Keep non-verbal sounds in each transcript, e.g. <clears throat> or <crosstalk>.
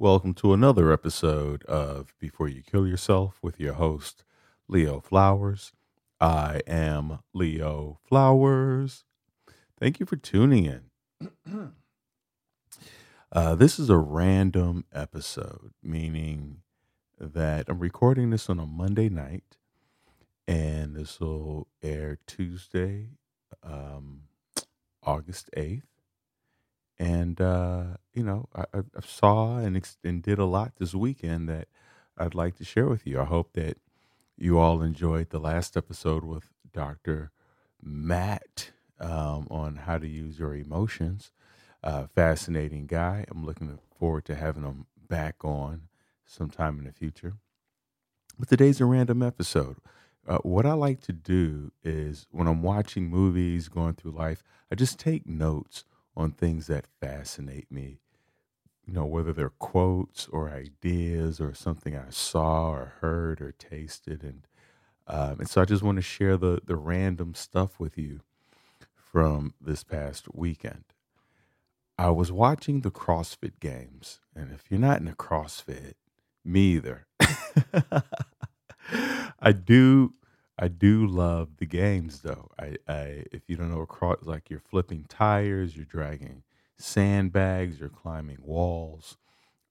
Welcome to another episode of Before You Kill Yourself with your host, Leo Flowers. I am Leo Flowers. Thank you for tuning in. <clears throat> uh, this is a random episode, meaning that I'm recording this on a Monday night, and this will air Tuesday, um, August 8th and uh, you know I, I saw and, ex- and did a lot this weekend that I'd like to share with you. I hope that you all enjoyed the last episode with Dr. Matt um, on how to use your emotions. Uh, fascinating guy. I'm looking forward to having him back on sometime in the future. But today's a random episode. Uh, what I like to do is when I'm watching movies, going through life, I just take notes on things that fascinate me. You know, whether they're quotes or ideas or something I saw or heard or tasted. And, um, and so I just want to share the, the random stuff with you from this past weekend. I was watching the CrossFit games. And if you're not in a CrossFit, me either. <laughs> I do I do love the games though. I, I if you don't know across like you're flipping tires, you're dragging sandbags, you're climbing walls,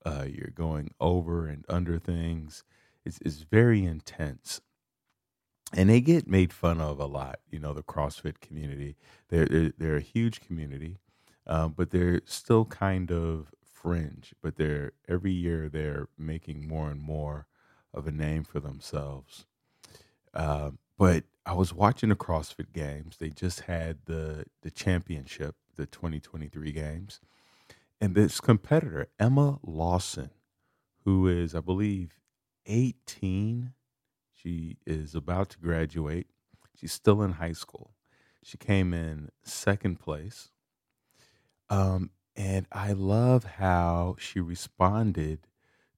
uh, you're going over and under things. It's it's very intense. And they get made fun of a lot, you know, the CrossFit community. They're they're, they're a huge community, um, but they're still kind of fringe. But they're every year they're making more and more of a name for themselves. Um, but I was watching the CrossFit Games. They just had the the championship, the 2023 games, and this competitor Emma Lawson, who is I believe 18, she is about to graduate. She's still in high school. She came in second place. Um, and I love how she responded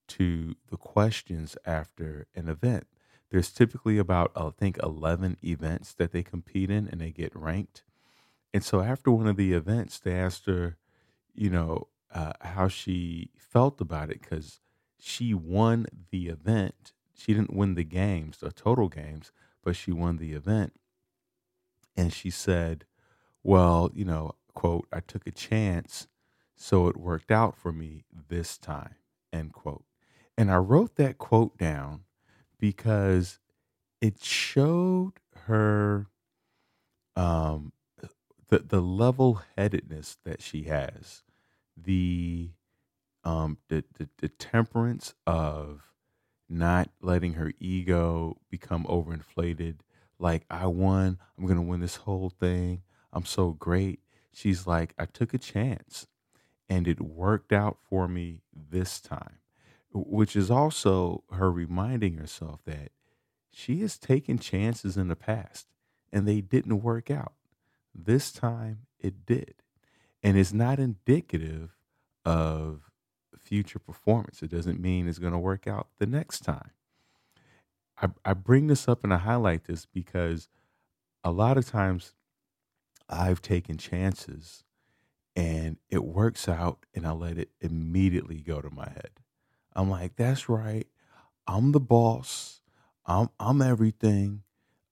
to the questions after an event there's typically about I think 11 events that they compete in and they get ranked. And so after one of the events, they asked her, you know, uh, how she felt about it because she won the event. She didn't win the games, the total games, but she won the event. And she said, well, you know, quote, I took a chance, so it worked out for me this time, end quote. And I wrote that quote down because it showed her um, the the level headedness that she has, the um the, the the temperance of not letting her ego become overinflated. Like I won, I'm gonna win this whole thing. I'm so great. She's like, I took a chance, and it worked out for me this time which is also her reminding herself that she has taken chances in the past and they didn't work out. This time it did. And it's not indicative of future performance. It doesn't mean it's going to work out the next time. I, I bring this up and I highlight this because a lot of times I've taken chances and it works out and I let it immediately go to my head. I'm like, that's right. I'm the boss. I'm I'm everything.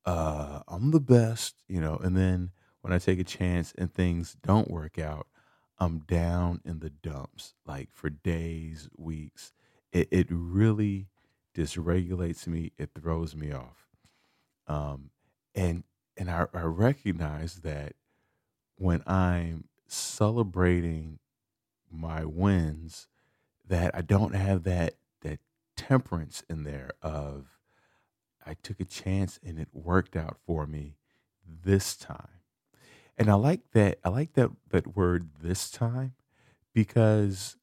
Uh, I'm the best, you know. And then when I take a chance and things don't work out, I'm down in the dumps, like for days, weeks. It it really dysregulates me. It throws me off. Um, and and I, I recognize that when I'm celebrating my wins that I don't have that that temperance in there of I took a chance and it worked out for me this time. And I like that I like that that word this time because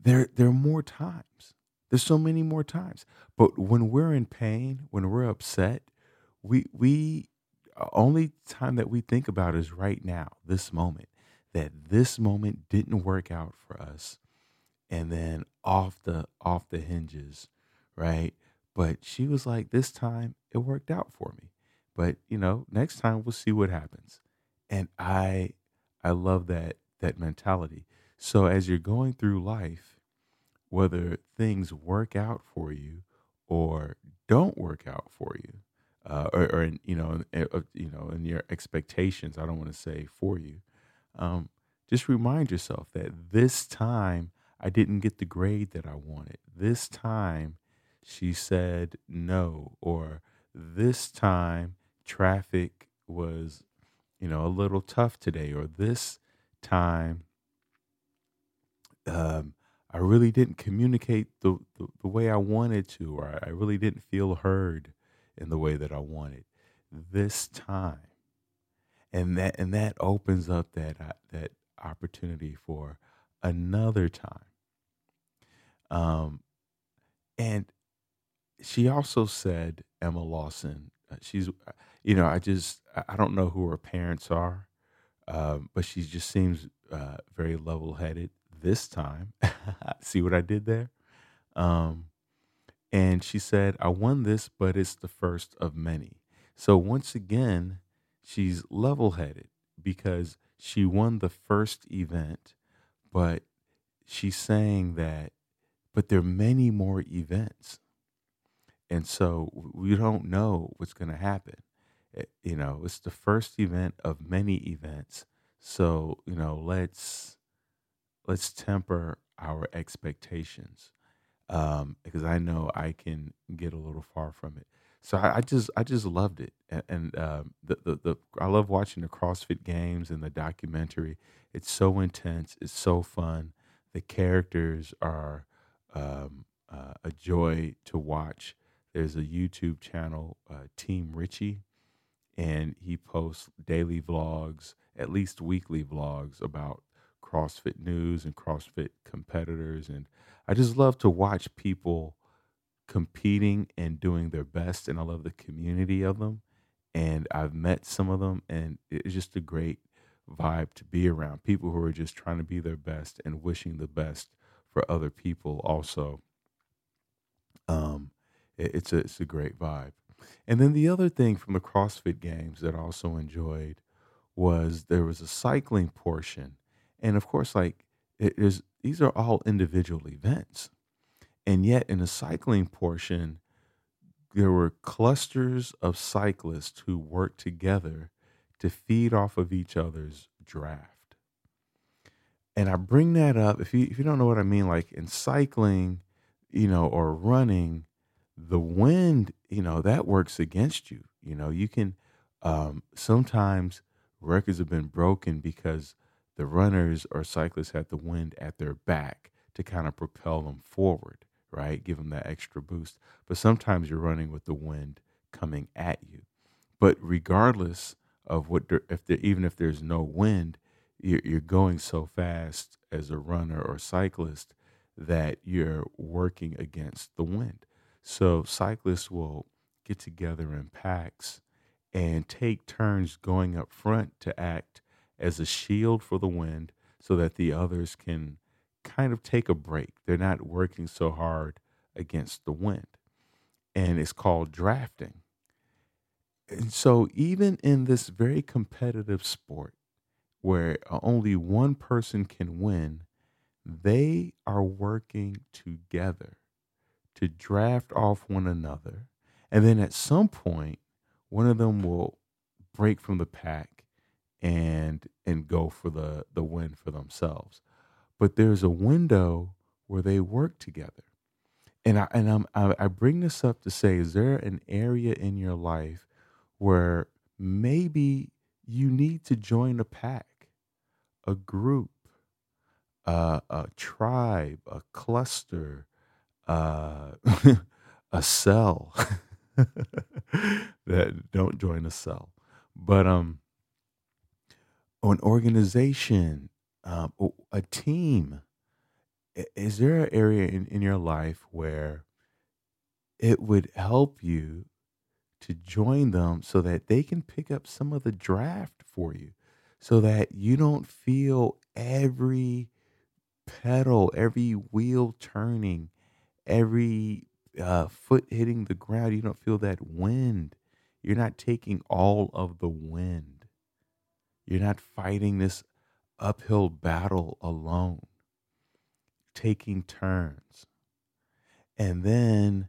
there there are more times. There's so many more times. But when we're in pain, when we're upset, we we only time that we think about is right now, this moment. That this moment didn't work out for us and then off the off the hinges, right? But she was like, this time it worked out for me. But you know, next time we'll see what happens. And I I love that that mentality. So as you're going through life, whether things work out for you or don't work out for you, uh, or, or in, you know, in, uh, you know, in your expectations. I don't want to say for you. Um, just remind yourself that this time I didn't get the grade that I wanted. This time she said no, or this time traffic was, you know, a little tough today, or this time um, I really didn't communicate the, the, the way I wanted to, or I really didn't feel heard in the way that I wanted this time. And that and that opens up that uh, that opportunity for another time. Um, and she also said, Emma Lawson, uh, she's, uh, you know, I just, I don't know who her parents are, um, but she just seems uh, very level headed this time. <laughs> See what I did there? Um, and she said, I won this, but it's the first of many. So once again, she's level headed because she won the first event, but she's saying that, but there are many more events. And so we don't know what's going to happen. It, eh, you know, it's the first event of many events. So, you know, let's let's temper our expectations um, because I know I can get a little far from it. So I, I just I just loved it, and, and um, the, the the I love watching the CrossFit Games and the documentary. It's so intense. It's so fun. The characters are um, uh, a joy to watch. There's a YouTube channel, uh, Team Richie, and he posts daily vlogs, at least weekly vlogs about CrossFit news and CrossFit competitors. And I just love to watch people competing and doing their best. And I love the community of them. And I've met some of them, and it's just a great vibe to be around people who are just trying to be their best and wishing the best for other people also. Um, it, it's a it's a great vibe. And then the other thing from the CrossFit Games that I also enjoyed was there was a cycling portion and of course, like it is, these are all individual events. And yet, in the cycling portion, there were clusters of cyclists who worked together to feed off of each other's draft. And I bring that up if you if you don't know what I mean, like in cycling, you know, or running, the wind, you know, that works against you. You know, you can um, sometimes records have been broken because the runners or cyclists had the wind at their back to kind of propel them forward, right? Give them that extra boost. But sometimes you're running with the wind coming at you. But regardless of what, if there, even if there's no wind, you're, you're going so fast as a runner or cyclist that you're working against the wind. So cyclists will get together in packs and take turns going up front to act as a shield for the wind so that the others can kind of take a break. They're not working so hard against the wind. And it's called drafting. And so, even in this very competitive sport where only one person can win, they are working together to draft off one another. And then at some point, one of them will break from the pack and and go for the the win for themselves. But there's a window where they work together. And I and I'm, I, I bring this up to say, is there an area in your life where maybe you need to join a pack, a group, uh, a tribe, a cluster, uh, <laughs> a cell? <laughs> that don't join a cell, but um, an organization, um, a team. Is there an area in, in your life where it would help you to join them so that they can pick up some of the draft for you so that you don't feel every pedal, every wheel turning, every uh, foot hitting the ground. You don't feel that wind. You're not taking all of the wind. You're not fighting this uphill battle alone, taking turns. And then,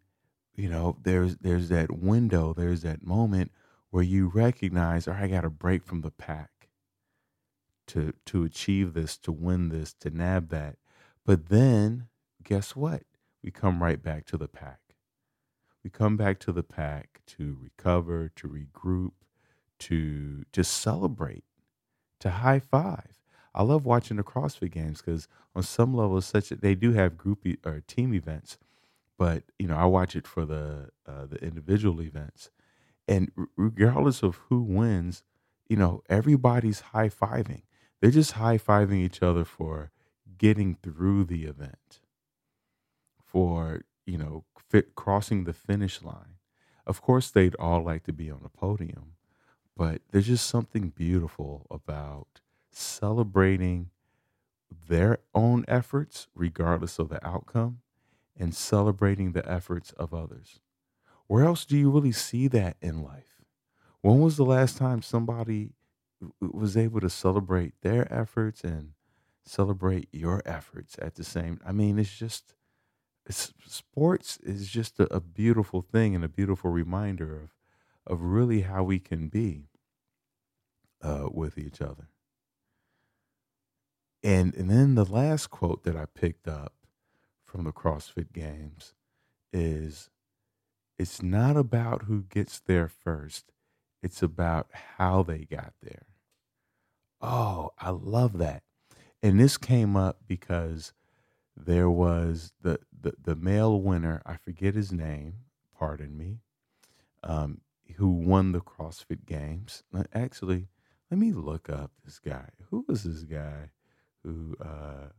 you know, there's there's that window, there's that moment where you recognize, or I got to break from the pack to to achieve this, to win this, to nab that. But then, guess what? We come right back to the pack. We come back to the pack to recover, to regroup, to just celebrate, to high five. I love watching the CrossFit games because on some levels, such that they do have group e- or team events, but you know I watch it for the uh, the individual events, and regardless of who wins, you know everybody's high fiving. They're just high fiving each other for getting through the event, for you know fit, crossing the finish line. Of course, they'd all like to be on the podium, but there's just something beautiful about celebrating their own efforts, regardless of the outcome, and celebrating the efforts of others. Where else do you really see that in life? When was the last time somebody was able to celebrate their efforts and celebrate your efforts at the same? I mean, it's just it's, sports is just a, a beautiful thing and a beautiful reminder of of really how we can be uh, with each other. And and then the last quote that I picked up from the CrossFit Games is it's not about who gets there first. It's about how they got there. Oh, I love that. And this came up because there was the the, the male winner, I forget his name, pardon me, um, who won the CrossFit Games. Actually, let me look up this guy. Who was this guy who uh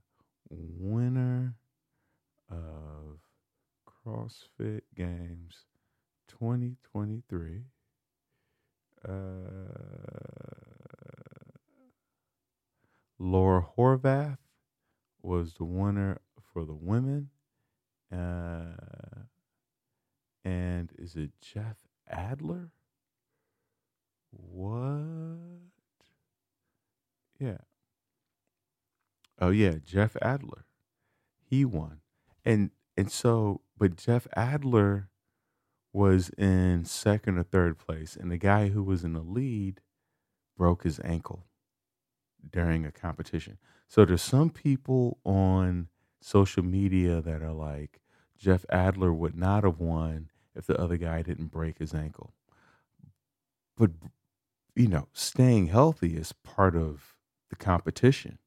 winner of CrossFit Games 2023? Uh Laura Horvath was the winner for the women. Uh and is it Jeff Adler? What? Yeah. Oh yeah, Jeff Adler. He won. And and so but Jeff Adler was in second or third place and the guy who was in the lead broke his ankle during a competition. So there's some people on social media that are like Jeff Adler would not have won if the other guy didn't break his ankle. But you know, staying healthy is part of the competition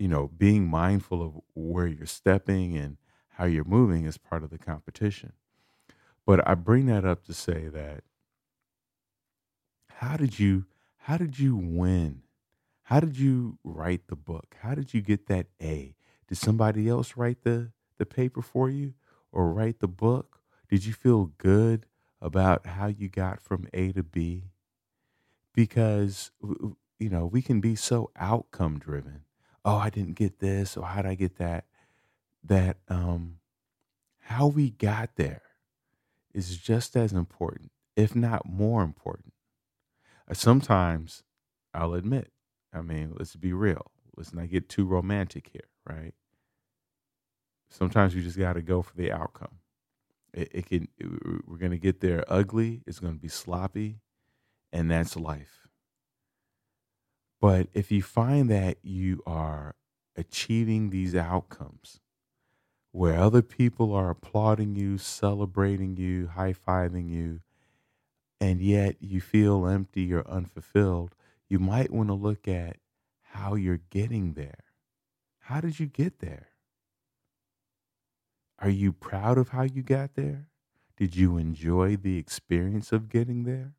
you know, being mindful of where you're stepping and how you're moving is part of the competition. But I bring that up to say that how did you how did you win? How did you write the book? How did you get that A? Did somebody else write the the paper for you or write the book? Did you feel good about how you got from A to B? Because you know, we can be so outcome driven. Oh, I didn't get this, or how did I get that? That um how we got there is just as important, if not more important. Uh, Sometimes I'll admit, I mean, let's be real. Let's not get too romantic here, right? Sometimes you just got to go for the outcome. It, it can, it- we're going to get there ugly. It's going to be sloppy, and that's life. But if you find that you are achieving these outcomes where other people are applauding you, celebrating you, high fiving you, and yet you feel empty or unfulfilled, you might want to look at how you're getting there. How did you get there? Are you proud of how you got there? Did you enjoy the experience of getting there?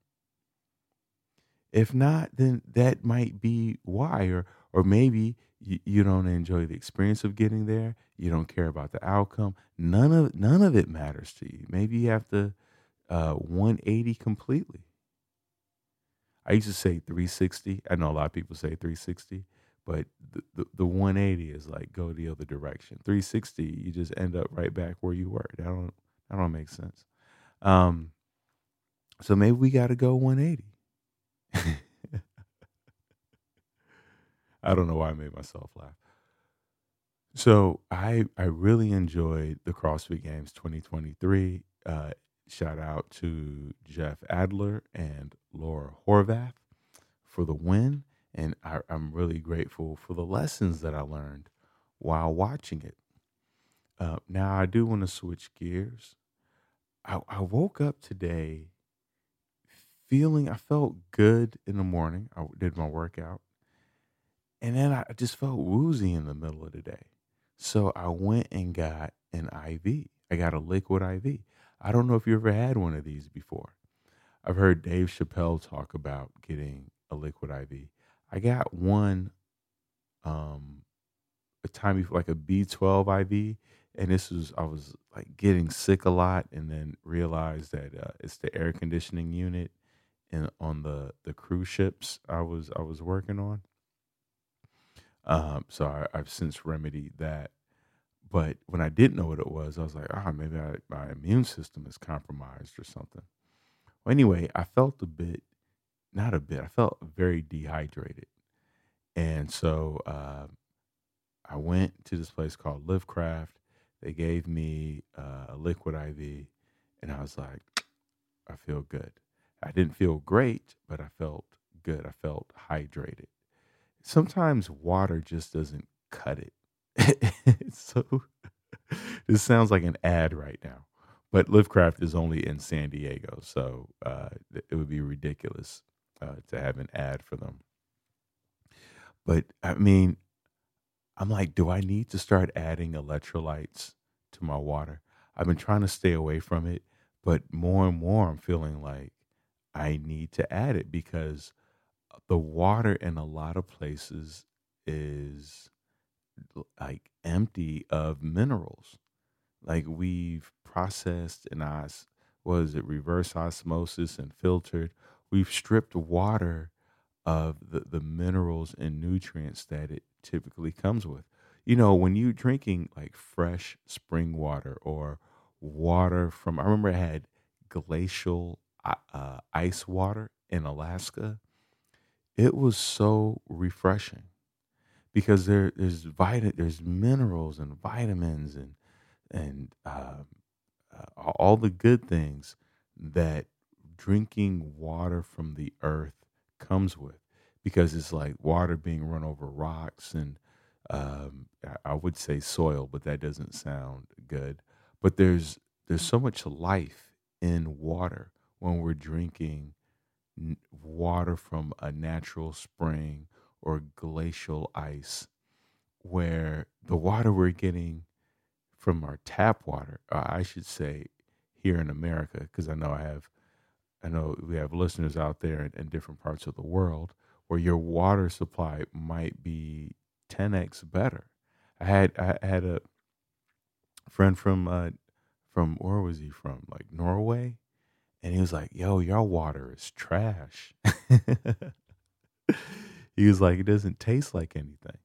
If not, then that might be why, or or maybe you, you don't enjoy the experience of getting there. You don't care about the outcome. None of none of it matters to you. Maybe you have to uh, 180 completely. I used to say 360. I know a lot of people say 360, but the, the, the 180 is like go the other direction. 360, you just end up right back where you were. That don't that don't make sense. Um, so maybe we got to go 180. I don't know why I made myself laugh. So I I really enjoyed the CrossFit Games 2023. Uh, shout out to Jeff Adler and Laura Horvath for the win, and I, I'm really grateful for the lessons that I learned while watching it. Uh, now I do want to switch gears. I, I woke up today feeling I felt good in the morning. I did my workout, and then I just felt woozy in the middle of the day. So I went and got an IV. I got a liquid IV. I don't know if you ever had one of these before. I've heard Dave Chappelle talk about getting a liquid IV. I got one um a time like a B12 IV and this was I was like getting sick a lot and then realized that uh, it's the air conditioning unit in on the the cruise ships I was I was working on. Um so I, I've since remedied that but when I didn't know what it was, I was like, ah, maybe I, my immune system is compromised or something. Well, anyway, I felt a bit, not a bit, I felt very dehydrated. And so uh, I went to this place called Livecraft. They gave me uh, a liquid IV, and I was like, I feel good. I didn't feel great, but I felt good. I felt hydrated. Sometimes water just doesn't cut it. <laughs> so this sounds like an ad right now, but Livecraft is only in San Diego, so uh, it would be ridiculous uh, to have an ad for them. But I mean, I'm like, do I need to start adding electrolytes to my water? I've been trying to stay away from it, but more and more I'm feeling like I need to add it because the water in a lot of places is like empty of minerals. Like we've processed and os was it reverse osmosis and filtered. We've stripped water of the, the minerals and nutrients that it typically comes with. You know, when you're drinking like fresh spring water or water from, I remember I had glacial uh, uh, ice water in Alaska. It was so refreshing because there there's vitamin there's minerals and vitamins and and uh, uh, all the good things that drinking water from the earth comes with because it's like water being run over rocks and um, I would say soil, but that doesn't sound good. But there's there's so much life in water when we're drinking water from a natural spring or glacial ice, where the water we're getting from our tap water, uh, I should say here in America, because I know I have, I know we have listeners out there in, in different parts of the world where your water supply might be 10x better. I had I had a friend from uh from where was he from? Like Norway, and he was like, "Yo, your water is trash." <laughs> he was like, "It doesn't taste like anything,"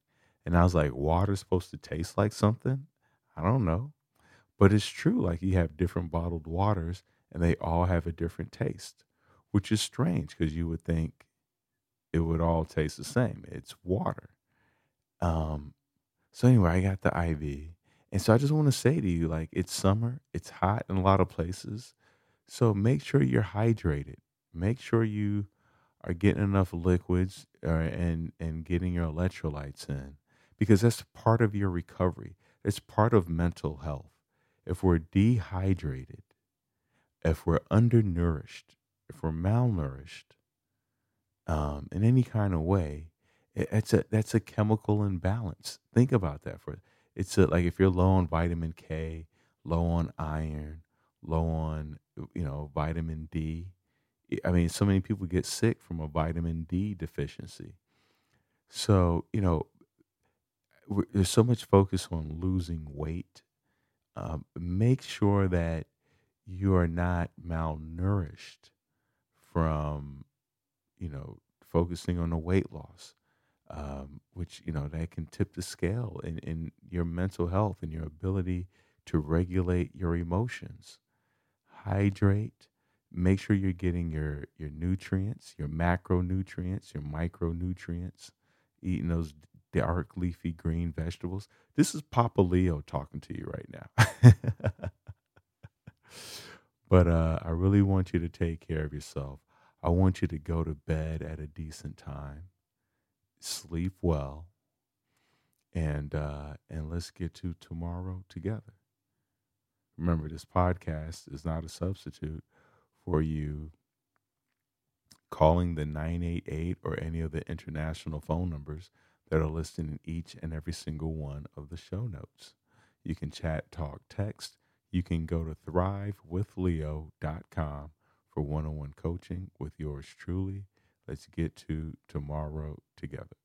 and I was like, "Water's supposed to taste like something?" I don't know. But it's true. Like you have different bottled waters and they all have a different taste, which is strange because you would think it would all taste the same. It's water. Um, so anyway, I got the IV. And so I just want to say to you, like, it's summer, it's hot in a lot of places. So make sure you're hydrated. Make sure you are getting enough liquids uh, and and getting your electrolytes in because that's part of your recovery. It's part of mental health. If we're dehydrated, if we're undernourished, if we're malnourished, um, in any kind of way, it, it's a that's a chemical imbalance. Think about that for it's a, like if you're low on vitamin K, low on iron, low on you know vitamin D. I mean, so many people get sick from a vitamin D deficiency. So you know, there's so much focus on losing weight. Um, make sure that you are not malnourished from you know, focusing on the weight loss, um, which, you know, that can tip the scale in, in your mental health and your ability to regulate your emotions. Hydrate. Make sure you're getting your, your nutrients, your macronutrients, your micronutrients, eating those dark leafy green vegetables. This is Papa Leo talking to you right now. <laughs> but uh, I really want you to take care of yourself. I want you to go to bed at a decent time, sleep well, and uh, and let's get to tomorrow together. Remember, this podcast is not a substitute for you calling the 988 or any of the international phone numbers that are listed in each and every single one of the show notes. You can chat, talk, text. You can go to thrivewithleo.com for one on one coaching with yours truly. Let's get to tomorrow together.